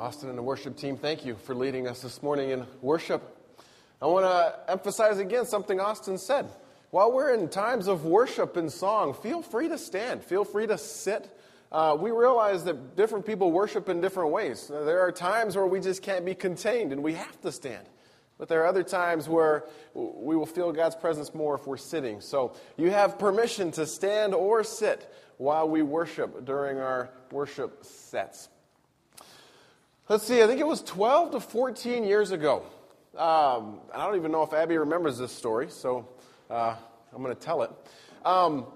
Austin and the worship team, thank you for leading us this morning in worship. I want to emphasize again something Austin said. While we're in times of worship and song, feel free to stand, feel free to sit. Uh, we realize that different people worship in different ways. There are times where we just can't be contained and we have to stand. But there are other times where we will feel God's presence more if we're sitting. So you have permission to stand or sit while we worship during our worship sets. Let's see, I think it was 12 to 14 years ago. Um, I don't even know if Abby remembers this story, so uh, I'm going to tell it. Um,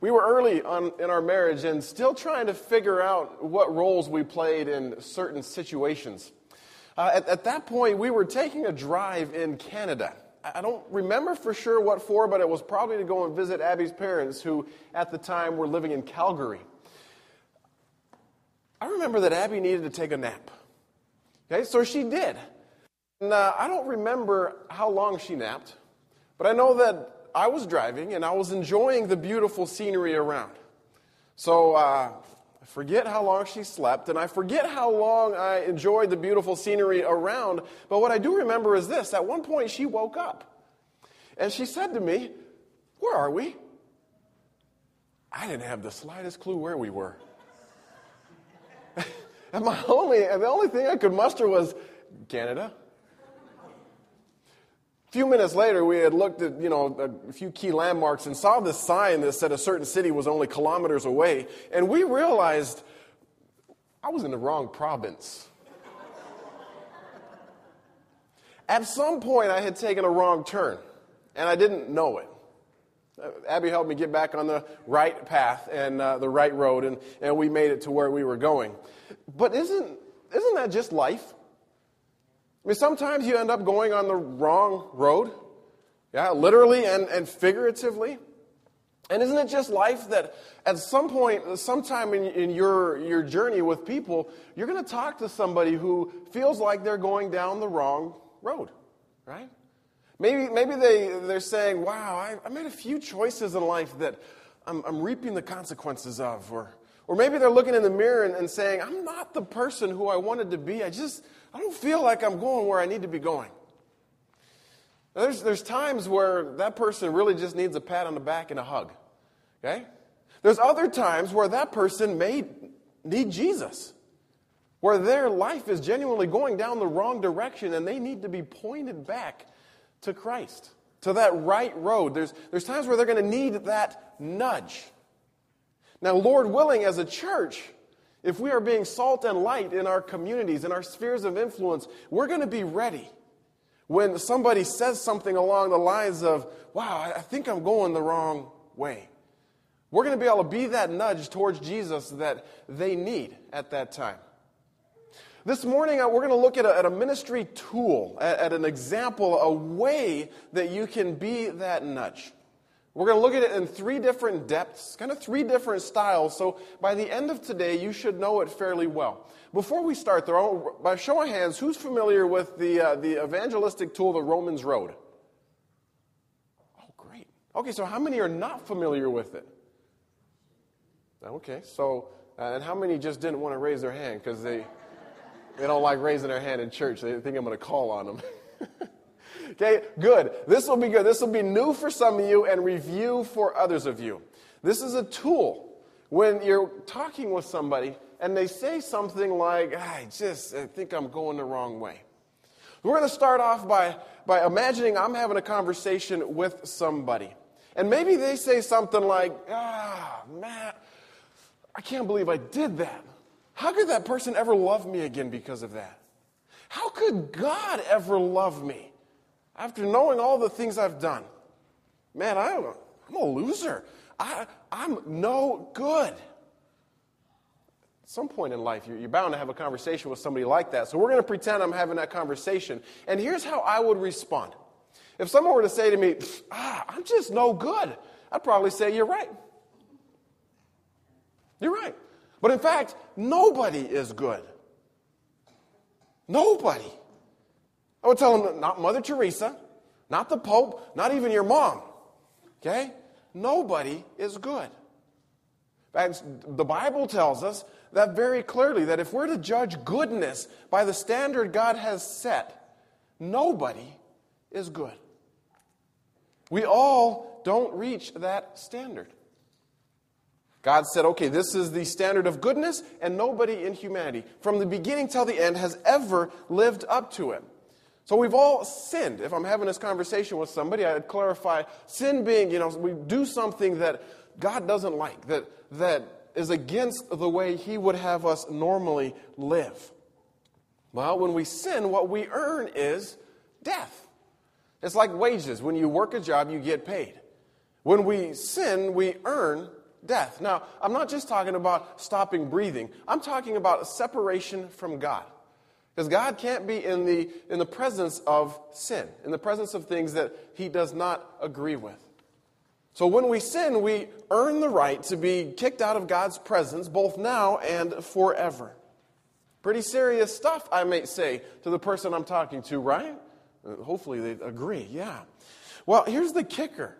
we were early on in our marriage and still trying to figure out what roles we played in certain situations. Uh, at, at, that point, we were taking a drive in Canada. I don't remember for sure what for, but it was probably to go and visit Abby's parents, who at the time were living in Calgary. I remember that Abby needed to take a nap. Okay, so she did. And uh, I don't remember how long she napped, but I know that I was driving and I was enjoying the beautiful scenery around. So uh, I forget how long she slept, and I forget how long I enjoyed the beautiful scenery around. But what I do remember is this at one point, she woke up and she said to me, Where are we? I didn't have the slightest clue where we were. And my only, and the only thing I could muster was Canada. A few minutes later, we had looked at, you know, a few key landmarks and saw this sign that said a certain city was only kilometers away. And we realized I was in the wrong province. At some point, I had taken a wrong turn, and I didn't know it. Abby helped me get back on the right path and uh, the right road, and, and we made it to where we were going. But isn't, isn't that just life? I mean, sometimes you end up going on the wrong road, yeah, literally and, and figuratively. And isn't it just life that at some point, sometime in, in your, your journey with people, you're going to talk to somebody who feels like they're going down the wrong road, right? Maybe, maybe they, they're saying, wow, I, I made a few choices in life that I'm, I'm reaping the consequences of. Or, or maybe they're looking in the mirror and, and saying, I'm not the person who I wanted to be. I just, I don't feel like I'm going where I need to be going. There's, there's times where that person really just needs a pat on the back and a hug. Okay? There's other times where that person may need Jesus, where their life is genuinely going down the wrong direction and they need to be pointed back to Christ, to that right road. There's, there's times where they're going to need that nudge. Now, Lord willing, as a church, if we are being salt and light in our communities, in our spheres of influence, we're going to be ready when somebody says something along the lines of, wow, I think I'm going the wrong way. We're going to be able to be that nudge towards Jesus that they need at that time. This morning, uh, we're going to look at a, at a ministry tool, at, at an example, a way that you can be that nudge. We're going to look at it in three different depths, kind of three different styles. So by the end of today, you should know it fairly well. Before we start, though, by show of hands, who's familiar with the, uh, the evangelistic tool, the Romans Road? Oh, great. Okay, so how many are not familiar with it? Okay, so, uh, and how many just didn't want to raise their hand because they, they don't like raising their hand in church? They think I'm going to call on them. Okay, good. This will be good. This will be new for some of you and review for others of you. This is a tool when you're talking with somebody and they say something like, I just I think I'm going the wrong way. We're going to start off by, by imagining I'm having a conversation with somebody. And maybe they say something like, ah, Matt, I can't believe I did that. How could that person ever love me again because of that? How could God ever love me? after knowing all the things I've done, man, I, I'm a loser. I, I'm no good. At some point in life, you're, bound to have a conversation with somebody like that. So we're going to pretend I'm having that conversation. And here's how I would respond. If someone were to say to me, ah, I'm just no good, I'd probably say, You're right. You're right. But in fact, nobody is good. Nobody. I would tell them, not Mother Teresa, not the Pope, not even your mom. Okay? Nobody is good. And the Bible tells us that very clearly that if we're to judge goodness by the standard God has set, nobody is good. We all don't reach that standard. God said, okay, this is the standard of goodness, and nobody in humanity, from the beginning till the end, has ever lived up to it. So we've all sinned. If I'm having this conversation with somebody, I'd clarify sin being, you know, we do something that God doesn't like, that, that is against the way He would have us normally live. Well, when we sin, what we earn is death. It's like wages. When you work a job, you get paid. When we sin, we earn death. Now, I'm not just talking about stopping breathing, I'm talking about separation from God. Because God can't be in the, in the presence of sin, in the presence of things that He does not agree with. So when we sin, we earn the right to be kicked out of God's presence, both now and forever. Pretty serious stuff, I may say, to the person I'm talking to, right? Hopefully they agree, yeah. Well, here's the kicker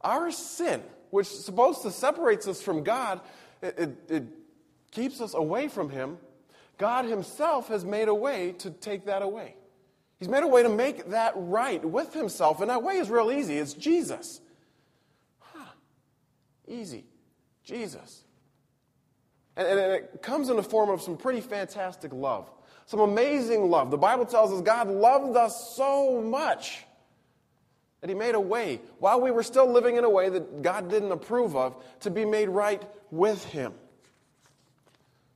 our sin which supposed to separates us from God, it, it, it keeps us away from Him. God Himself has made a way to take that away. He's made a way to make that right with Himself, and that way is real easy. It's Jesus. Huh. Easy. Jesus. And, and it comes in the form of some pretty fantastic love, some amazing love. The Bible tells us God loved us so much that He made a way, while we were still living in a way that God didn't approve of, to be made right with Him.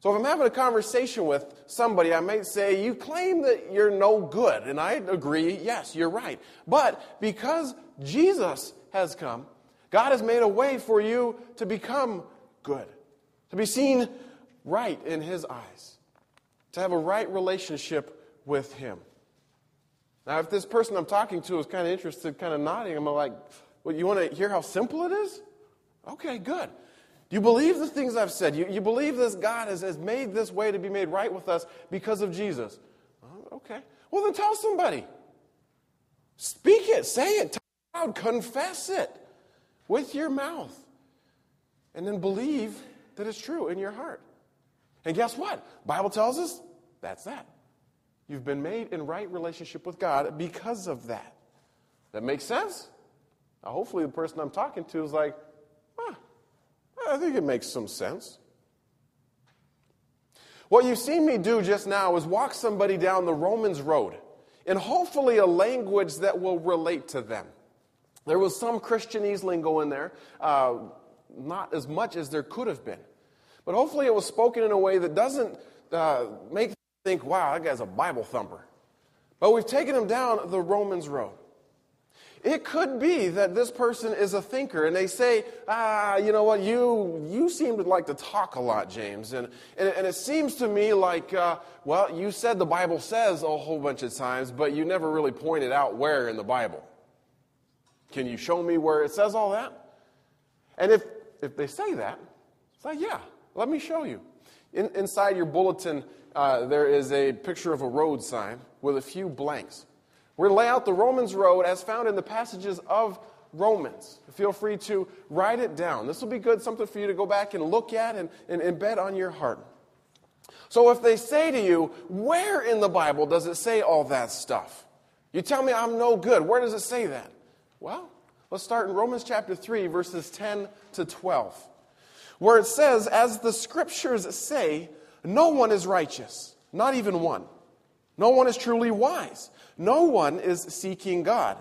So if I'm having a conversation with somebody, I might say, You claim that you're no good. And I agree, yes, you're right. But because Jesus has come, God has made a way for you to become good, to be seen right in His eyes, to have a right relationship with Him. Now, if this person I'm talking to is kind of interested, kind of nodding, I'm like, well, you want to hear how simple it is? Okay, good. Do You believe the things I've said. You, you believe this God has, has made this way to be made right with us because of Jesus. Oh, okay. Well, then tell somebody. Speak it, say it, tell out, confess it with your mouth. And then believe that it's true in your heart. And guess what? Bible tells us that's that. You've been made in right relationship with God because of that. That makes sense? Now, hopefully, the person I'm talking to is like, huh, I think it makes some sense. What you've seen me do just now is walk somebody down the Romans road in hopefully a language that will relate to them. There was some Christianese lingo in there, uh, not as much as there could have been. But hopefully it was spoken in a way that doesn't uh, make think, wow, that guy's a Bible thumper. But we've taken him down the Romans road. It could be that this person is a thinker and they say, ah, you know what, you, you seem to like to talk a lot, James. And, and, and it seems to me like, uh, well, you said the Bible says a whole bunch of times, but you never really pointed out where in the Bible. Can you show me where it says all that? And if, if they say that, it's like, yeah, let me show you. In, inside your bulletin, uh, there is a picture of a road sign with a few blanks. We're to lay out the Romans road as found in the passages of Romans. Feel free to write it down. This will be good, something for you to go back and look at and, and embed on your heart. So if they say to you, where in the Bible does it say all that stuff? You tell me I'm no good. Where does it say that? Well, let's start in Romans chapter 3, verses 10 to 12, where it says, As the scriptures say, no one is righteous, not even one. No one is truly wise. No one is seeking God.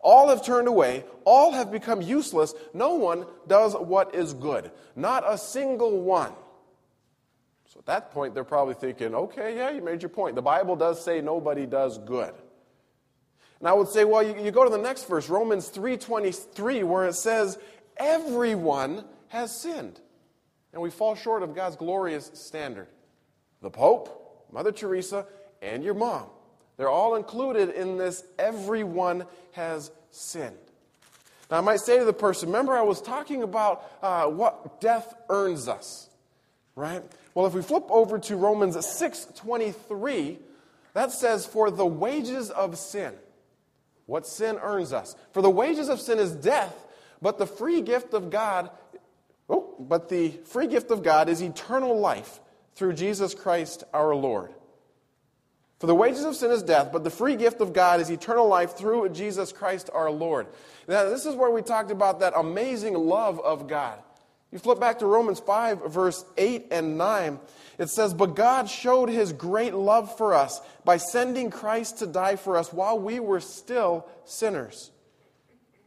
All have turned away. All have become useless. No one does what is good. Not a single one. So at that point, they're probably thinking, okay, yeah, you made your point. The Bible does say nobody does good. And I would say, well, you, you go to the next verse, Romans 3.23, where it says, everyone has sinned. And we fall short of God's glorious standard the Pope, Mother Teresa, and your mom. They're all included in this everyone has sinned. Now, I might say to the person, remember I was talking about uh, what death earns us, right? Well, if we flip over to Romans 6.23, that says, for the wages of sin, what sin earns us. For the wages of sin is death, but the free gift of God, oh, but the free gift of God is eternal life through Jesus Christ our Lord. For the wages of sin is death, but the free gift of God is eternal life through Jesus Christ our Lord. Now, this is where we talked about that amazing love of God. You flip back to Romans 5, verse 8 and 9. It says, But God showed his great love for us by sending Christ to die for us while we were still sinners.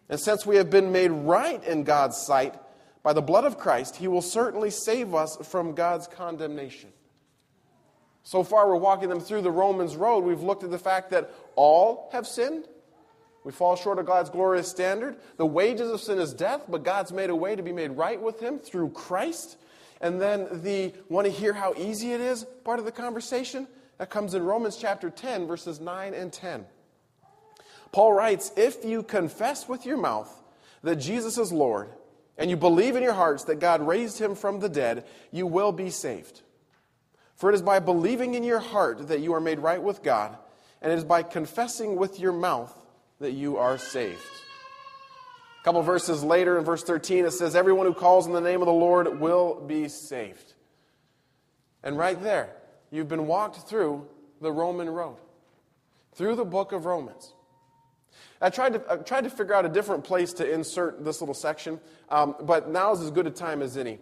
And since we have been made right in God's sight by the blood of Christ, he will certainly save us from God's condemnation. So far, we're walking them through the Romans road. We've looked at the fact that all have sinned. We fall short of God's glorious standard. The wages of sin is death, but God's made a way to be made right with Him through Christ. And then the want to hear how easy it is part of the conversation? That comes in Romans chapter 10, verses 9 and 10. Paul writes If you confess with your mouth that Jesus is Lord, and you believe in your hearts that God raised him from the dead, you will be saved. For it is by believing in your heart that you are made right with God, and it is by confessing with your mouth that you are saved. A couple verses later, in verse 13, it says, Everyone who calls in the name of the Lord will be saved. And right there, you've been walked through the Roman road, through the book of Romans. I tried to, I tried to figure out a different place to insert this little section, um, but now is as good a time as any.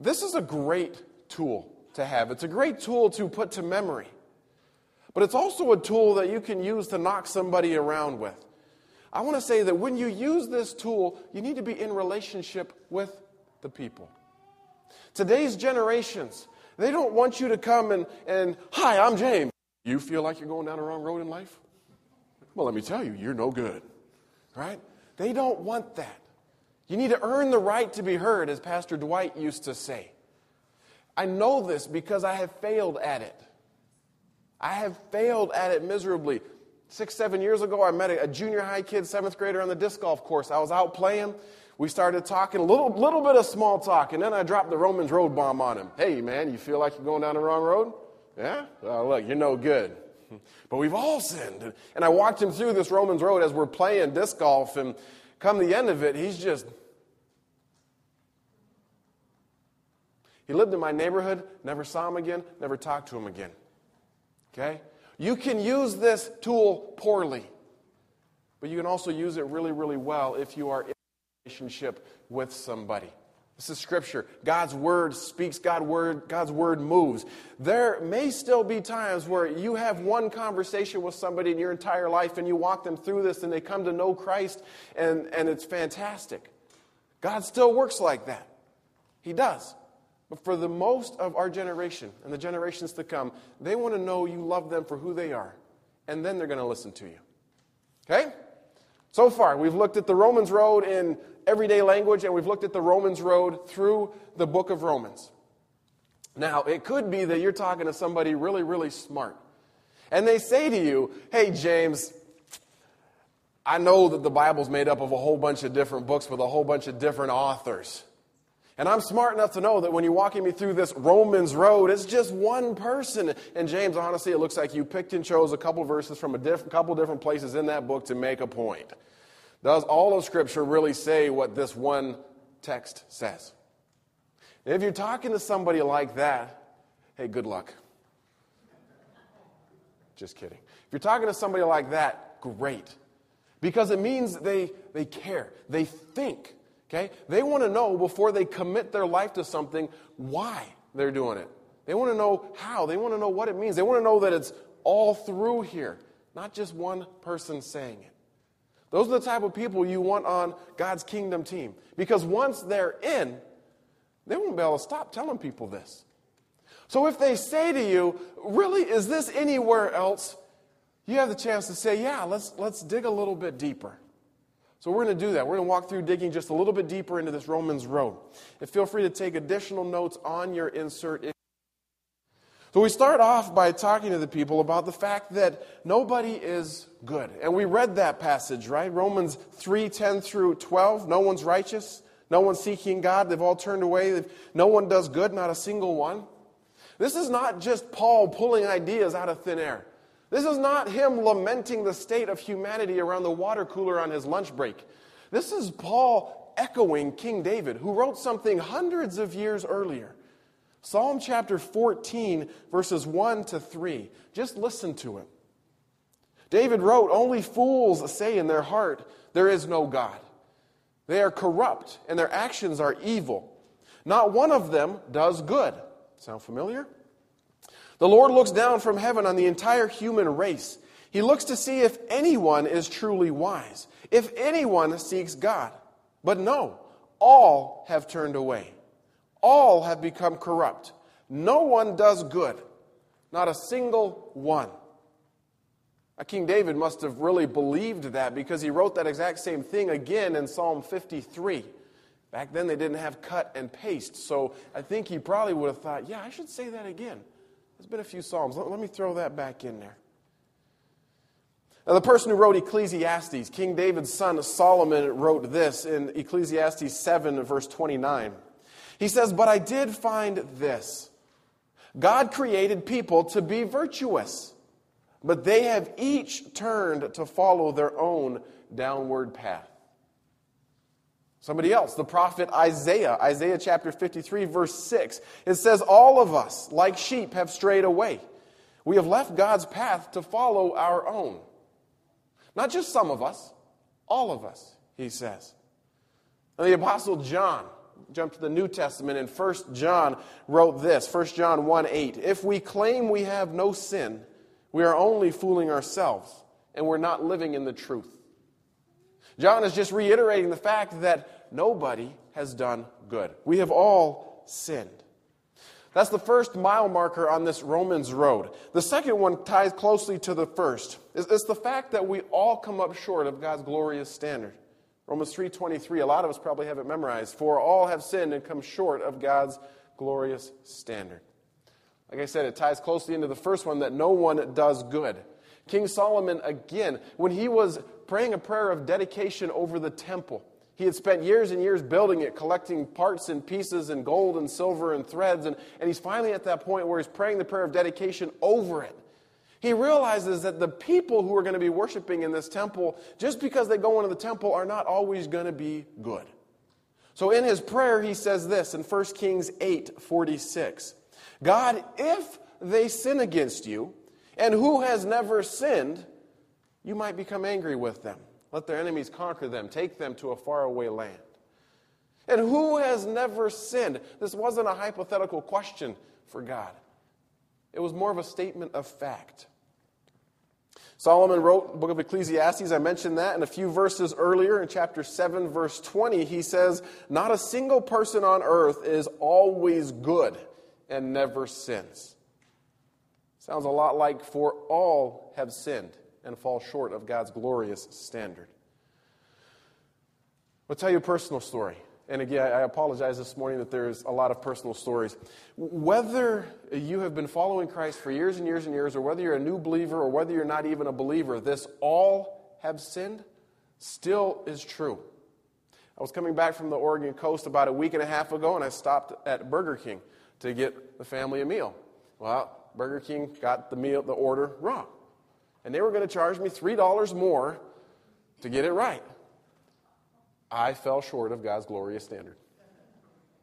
This is a great tool to have. It's a great tool to put to memory. But it's also a tool that you can use to knock somebody around with. I want to say that when you use this tool, you need to be in relationship with the people. Today's generations, they don't want you to come and, and hi, I'm James. You feel like you're going down the wrong road in life? Well, let me tell you, you're no good. Right? They don't want that. You need to earn the right to be heard, as Pastor Dwight used to say. I know this because I have failed at it. I have failed at it miserably. Six, seven years ago, I met a, junior high kid, seventh grader, on the disc golf course. I was out playing. We started talking, a little, little bit of small talk, and then I dropped the Romans road bomb on him. Hey, man, you feel like you're going down the wrong road? Yeah? Well, look, you're no good. But we've all sinned. And I walked him through this Romans road as we're playing disc golf, and come the end of it, he's just He lived in my neighborhood, never saw him again, never talked to him again. Okay? You can use this tool poorly, but you can also use it really, really well if you are in a relationship with somebody. This is scripture. God's word speaks, God word, God's word moves. There may still be times where you have one conversation with somebody in your entire life and you walk them through this and they come to know Christ and, and it's fantastic. God still works like that. He does. But for the most of our generation and the generations to come, they want to know you love them for who they are. And then they're going to listen to you. Okay? So far, we've looked at the Romans road in everyday language, and we've looked at the Romans road through the book of Romans. Now, it could be that you're talking to somebody really, really smart. And they say to you, Hey, James, I know that the Bible's made up of a whole bunch of different books with a whole bunch of different authors. And I'm smart enough to know that when you're walking me through this Romans road, it's just one person. And James, honestly, it looks like you picked and chose a couple verses from a diff- couple different places in that book to make a point. Does all of Scripture really say what this one text says? if you're talking to somebody like that, hey, good luck. Just kidding. If you're talking to somebody like that, great. Because it means they, they care, they think Okay? They want to know before they commit their life to something why they're doing it. They want to know how. They want to know what it means. They want to know that it's all through here, not just one person saying it. Those are the type of people you want on God's kingdom team. Because once they're in, they won't be able to stop telling people this. So if they say to you, really, is this anywhere else? You have the chance to say, yeah, let's, let's dig a little bit deeper. So we're going to do that. We're going to walk through digging just a little bit deeper into this Romans road. And feel free to take additional notes on your insert. So we start off by talking to the people about the fact that nobody is good. And we read that passage, right? Romans 3 10 through 12. No one's righteous. No one's seeking God. They've all turned away. No one does good, not a single one. This is not just Paul pulling ideas out of thin air. This is not him lamenting the state of humanity around the water cooler on his lunch break. This is Paul echoing King David, who wrote something hundreds of years earlier. Psalm chapter 14, verses 1 to 3. Just listen to it. David wrote, Only fools say in their heart, There is no God. They are corrupt, and their actions are evil. Not one of them does good. Sound familiar? The Lord looks down from heaven on the entire human race. He looks to see if anyone is truly wise, if anyone seeks God. But no, all have turned away. All have become corrupt. No one does good, not a single one. Now, King David must have really believed that because he wrote that exact same thing again in Psalm 53. Back then, they didn't have cut and paste, so I think he probably would have thought, yeah, I should say that again. There's been a few Psalms. Let, let me throw that back in there. Now, the person who wrote Ecclesiastes, King David's son Solomon, wrote this in Ecclesiastes 7, verse 29. He says, But I did find this God created people to be virtuous but they have each turned to follow their own downward path. Somebody else, the prophet Isaiah, Isaiah chapter 53, verse 6. It says, All of us, like sheep, have strayed away. We have left God's path to follow our own. Not just some of us, all of us, he says. And the apostle John, jump to the New Testament, and 1 John wrote this 1 John 1 8. If we claim we have no sin, we are only fooling ourselves, and we're not living in the truth. John is just reiterating the fact that nobody has done good. We have all sinned. That's the first mile marker on this Romans road. The second one ties closely to the first. It's the fact that we all come up short of God's glorious standard. Romans 3:23, a lot of us probably have it memorized. For all have sinned and come short of God's glorious standard. Like I said, it ties closely into the first one that no one does good. King Solomon, again, when he was praying a prayer of dedication over the temple, he had spent years and years building it, collecting parts and pieces and gold and silver and threads, and, and he's finally at that point where he's praying the prayer of dedication over it. He realizes that the people who are going to be worshiping in this temple, just because they go into the temple, are not always going to be good. So in his prayer, he says this in 1 Kings 8 46. God, if they sin against you, and who has never sinned, you might become angry with them. Let their enemies conquer them, take them to a faraway land. And who has never sinned? This wasn't a hypothetical question for God, it was more of a statement of fact. Solomon wrote the book of Ecclesiastes. I mentioned that in a few verses earlier in chapter 7, verse 20. He says, Not a single person on earth is always good and never sins. Sounds a lot like for all have sinned and fall short of God's glorious standard. I'll tell you a personal story. And again, I apologize this morning that there's a lot of personal stories. Whether you have been following Christ for years and years and years, or whether you're a new believer, or whether you're not even a believer, this all have sinned still is true. I was coming back from the Oregon coast about a week and a half ago, and I stopped at Burger King to get the family a meal. Well, Burger King got the meal, the order wrong. And they were going to charge me $3 more to get it right. I fell short of God's glorious standard.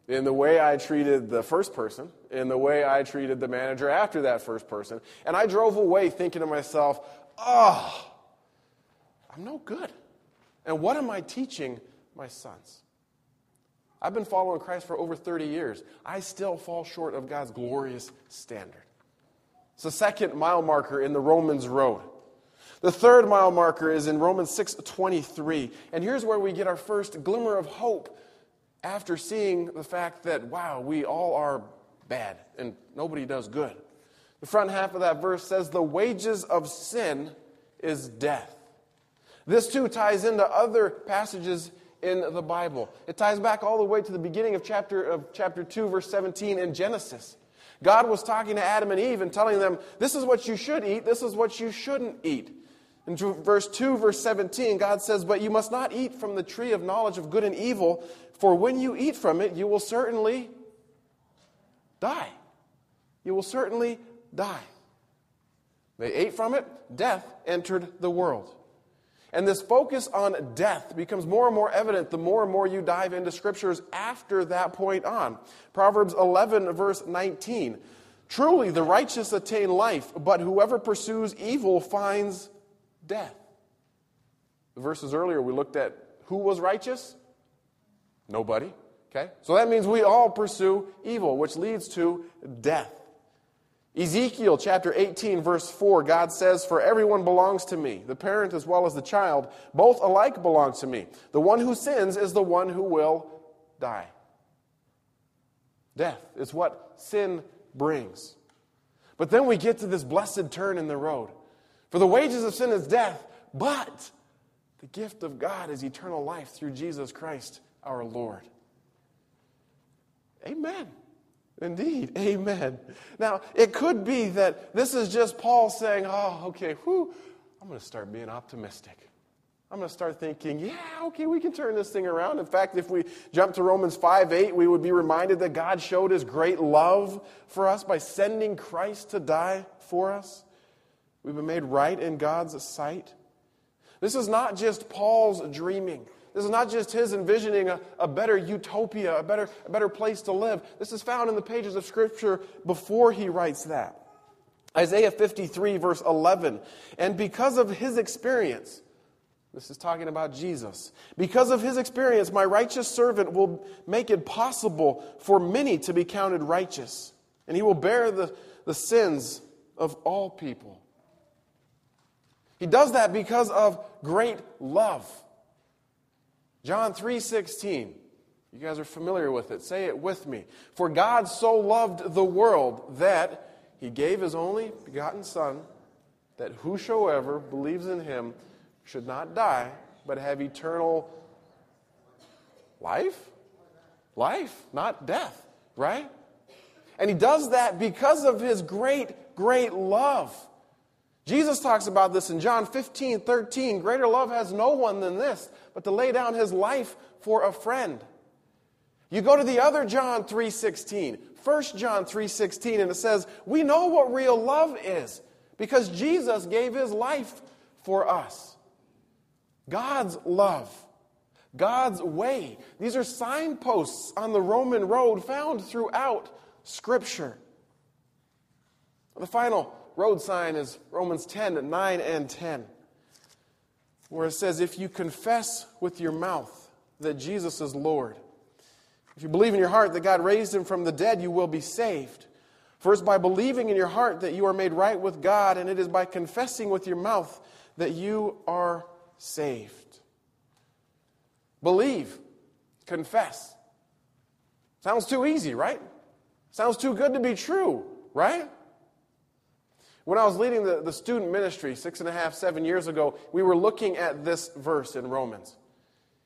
In the way I treated the first person, in the way I treated the manager after that first person. And I drove away thinking to myself, oh, I'm no good. And what am I teaching my sons? I've been following Christ for over 30 years. I still fall short of God's glorious standard. It's the second mile marker in the Romans road. The third mile marker is in Romans 6:23. And here's where we get our first glimmer of hope after seeing the fact that wow, we all are bad and nobody does good. The front half of that verse says the wages of sin is death. This too ties into other passages in the Bible. It ties back all the way to the beginning of chapter, of chapter 2, verse 17 in Genesis. God was talking to Adam and Eve and telling them, This is what you should eat, this is what you shouldn't eat. In verse 2, verse 17, God says, But you must not eat from the tree of knowledge of good and evil, for when you eat from it, you will certainly die. You will certainly die. They ate from it, death entered the world. And this focus on death becomes more and more evident the more and more you dive into scriptures after that point on. Proverbs 11, verse 19. Truly, the righteous attain life, but whoever pursues evil finds death. The verses earlier, we looked at who was righteous? Nobody. Okay? So that means we all pursue evil, which leads to death. Ezekiel chapter 18, verse 4, God says, For everyone belongs to me, the parent as well as the child. Both alike belong to me. The one who sins is the one who will die. Death is what sin brings. But then we get to this blessed turn in the road. For the wages of sin is death, but the gift of God is eternal life through Jesus Christ our Lord. Amen. Indeed. Amen. Now, it could be that this is just Paul saying, oh, okay, whew, I'm going to start being optimistic. I'm going to start thinking, yeah, okay, we can turn this thing around. In fact, if we jump to Romans 5 8, we would be reminded that God showed his great love for us by sending Christ to die for us. We've been made right in God's sight. This is not just Paul's dreaming. This is not just his envisioning a, a better utopia, a better, a better place to live. This is found in the pages of Scripture before he writes that. Isaiah 53, verse 11. And because of his experience, this is talking about Jesus. Because of his experience, my righteous servant will make it possible for many to be counted righteous, and he will bear the, the sins of all people. He does that because of great love. John 3:16. You guys are familiar with it. Say it with me. For God so loved the world that he gave his only begotten son that whosoever believes in him should not die but have eternal life? Life, not death, right? And he does that because of his great great love. Jesus talks about this in John 15, 13. Greater love has no one than this, but to lay down his life for a friend. You go to the other John 3:16, 1 John 3:16 and it says, "We know what real love is because Jesus gave his life for us." God's love, God's way. These are signposts on the Roman road found throughout scripture. The final road sign is Romans 10, 9 and 10, where it says, If you confess with your mouth that Jesus is Lord, if you believe in your heart that God raised him from the dead, you will be saved. First, by believing in your heart that you are made right with God, and it is by confessing with your mouth that you are saved. Believe, confess. Sounds too easy, right? Sounds too good to be true, right? When I was leading the, the student ministry six and a half, seven years ago, we were looking at this verse in Romans.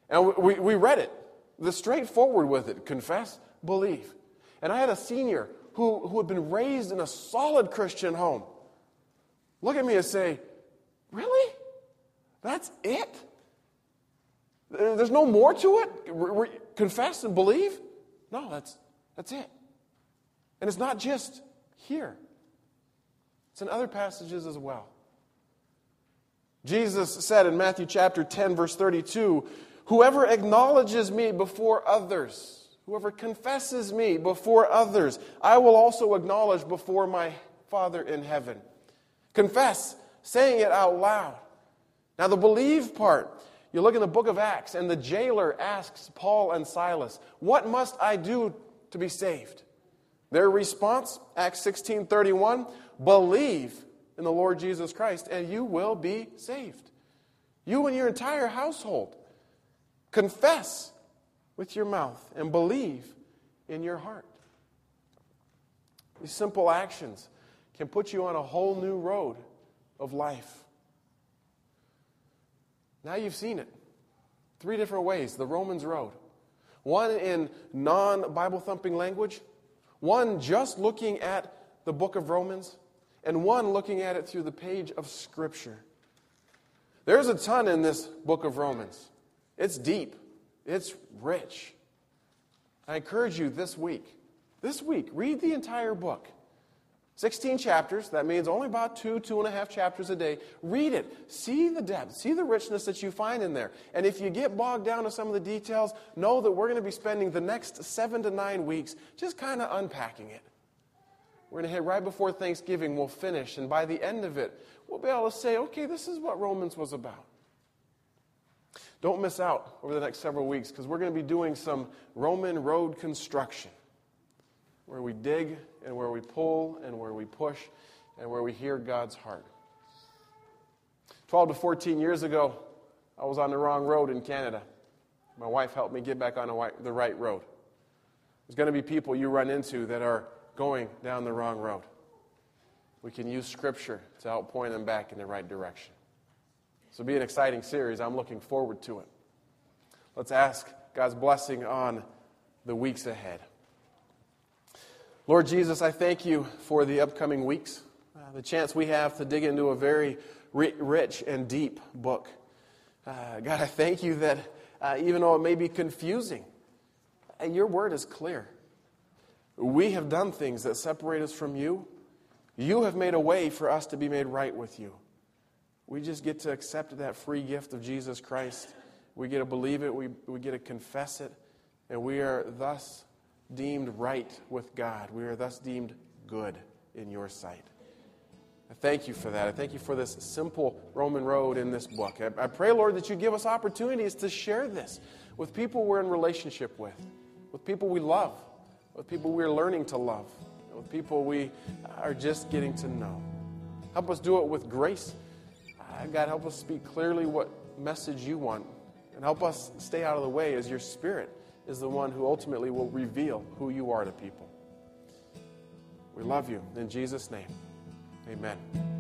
And we, we read it, the straightforward with it confess, believe. And I had a senior who, who had been raised in a solid Christian home look at me and say, Really? That's it? There's no more to it? Confess and believe? No, that's, that's it. And it's not just here. It's in other passages as well. Jesus said in Matthew chapter 10, verse 32, Whoever acknowledges me before others, whoever confesses me before others, I will also acknowledge before my Father in heaven. Confess, saying it out loud. Now, the believe part, you look in the book of Acts, and the jailer asks Paul and Silas, What must I do to be saved? Their response, Acts 16 31, believe in the Lord Jesus Christ, and you will be saved. You and your entire household. Confess with your mouth and believe in your heart. These simple actions can put you on a whole new road of life. Now you've seen it. Three different ways the Romans road. One in non Bible thumping language, one just looking at the book of Romans, and one looking at it through the page of Scripture. There's a ton in this book of Romans. It's deep, it's rich. I encourage you this week, this week, read the entire book. 16 chapters. That means only about two, two and a half chapters a day. Read it. See the depth. See the richness that you find in there. And if you get bogged down in some of the details, know that we're going to be spending the next seven to nine weeks just kind of unpacking it. We're going to hit right before Thanksgiving. We'll finish. And by the end of it, we'll be able to say, okay, this is what Romans was about. Don't miss out over the next several weeks because we're going to be doing some Roman road construction where we dig and where we pull and where we push and where we hear God's heart. 12 to 14 years ago, I was on the wrong road in Canada. My wife helped me get back on the right road. There's going to be people you run into that are going down the wrong road. We can use Scripture to help point them back in the right direction. So, be an exciting series. I'm looking forward to it. Let's ask God's blessing on the weeks ahead. Lord Jesus, I thank you for the upcoming weeks, uh, the chance we have to dig into a very rich and deep book. Uh, God, I thank you that uh, even though it may be confusing, uh, your word is clear. We have done things that separate us from you. You have made a way for us to be made right with you. We just get to accept that free gift of Jesus Christ. We get to believe it, we, we get to confess it, and we are thus deemed right with God. We are thus deemed good in your sight. I thank you for that. I thank you for this simple Roman road in this book. I, I pray, Lord, that you give us opportunities to share this with people we're in relationship with, with people we love, with people we're learning to love, with people we are just getting to know. Help us do it with grace. Uh, God, help us speak clearly what message you want, and help us stay out of the way as your Spirit is the one who ultimately will reveal who you are to people. We love you. In Jesus' name, amen.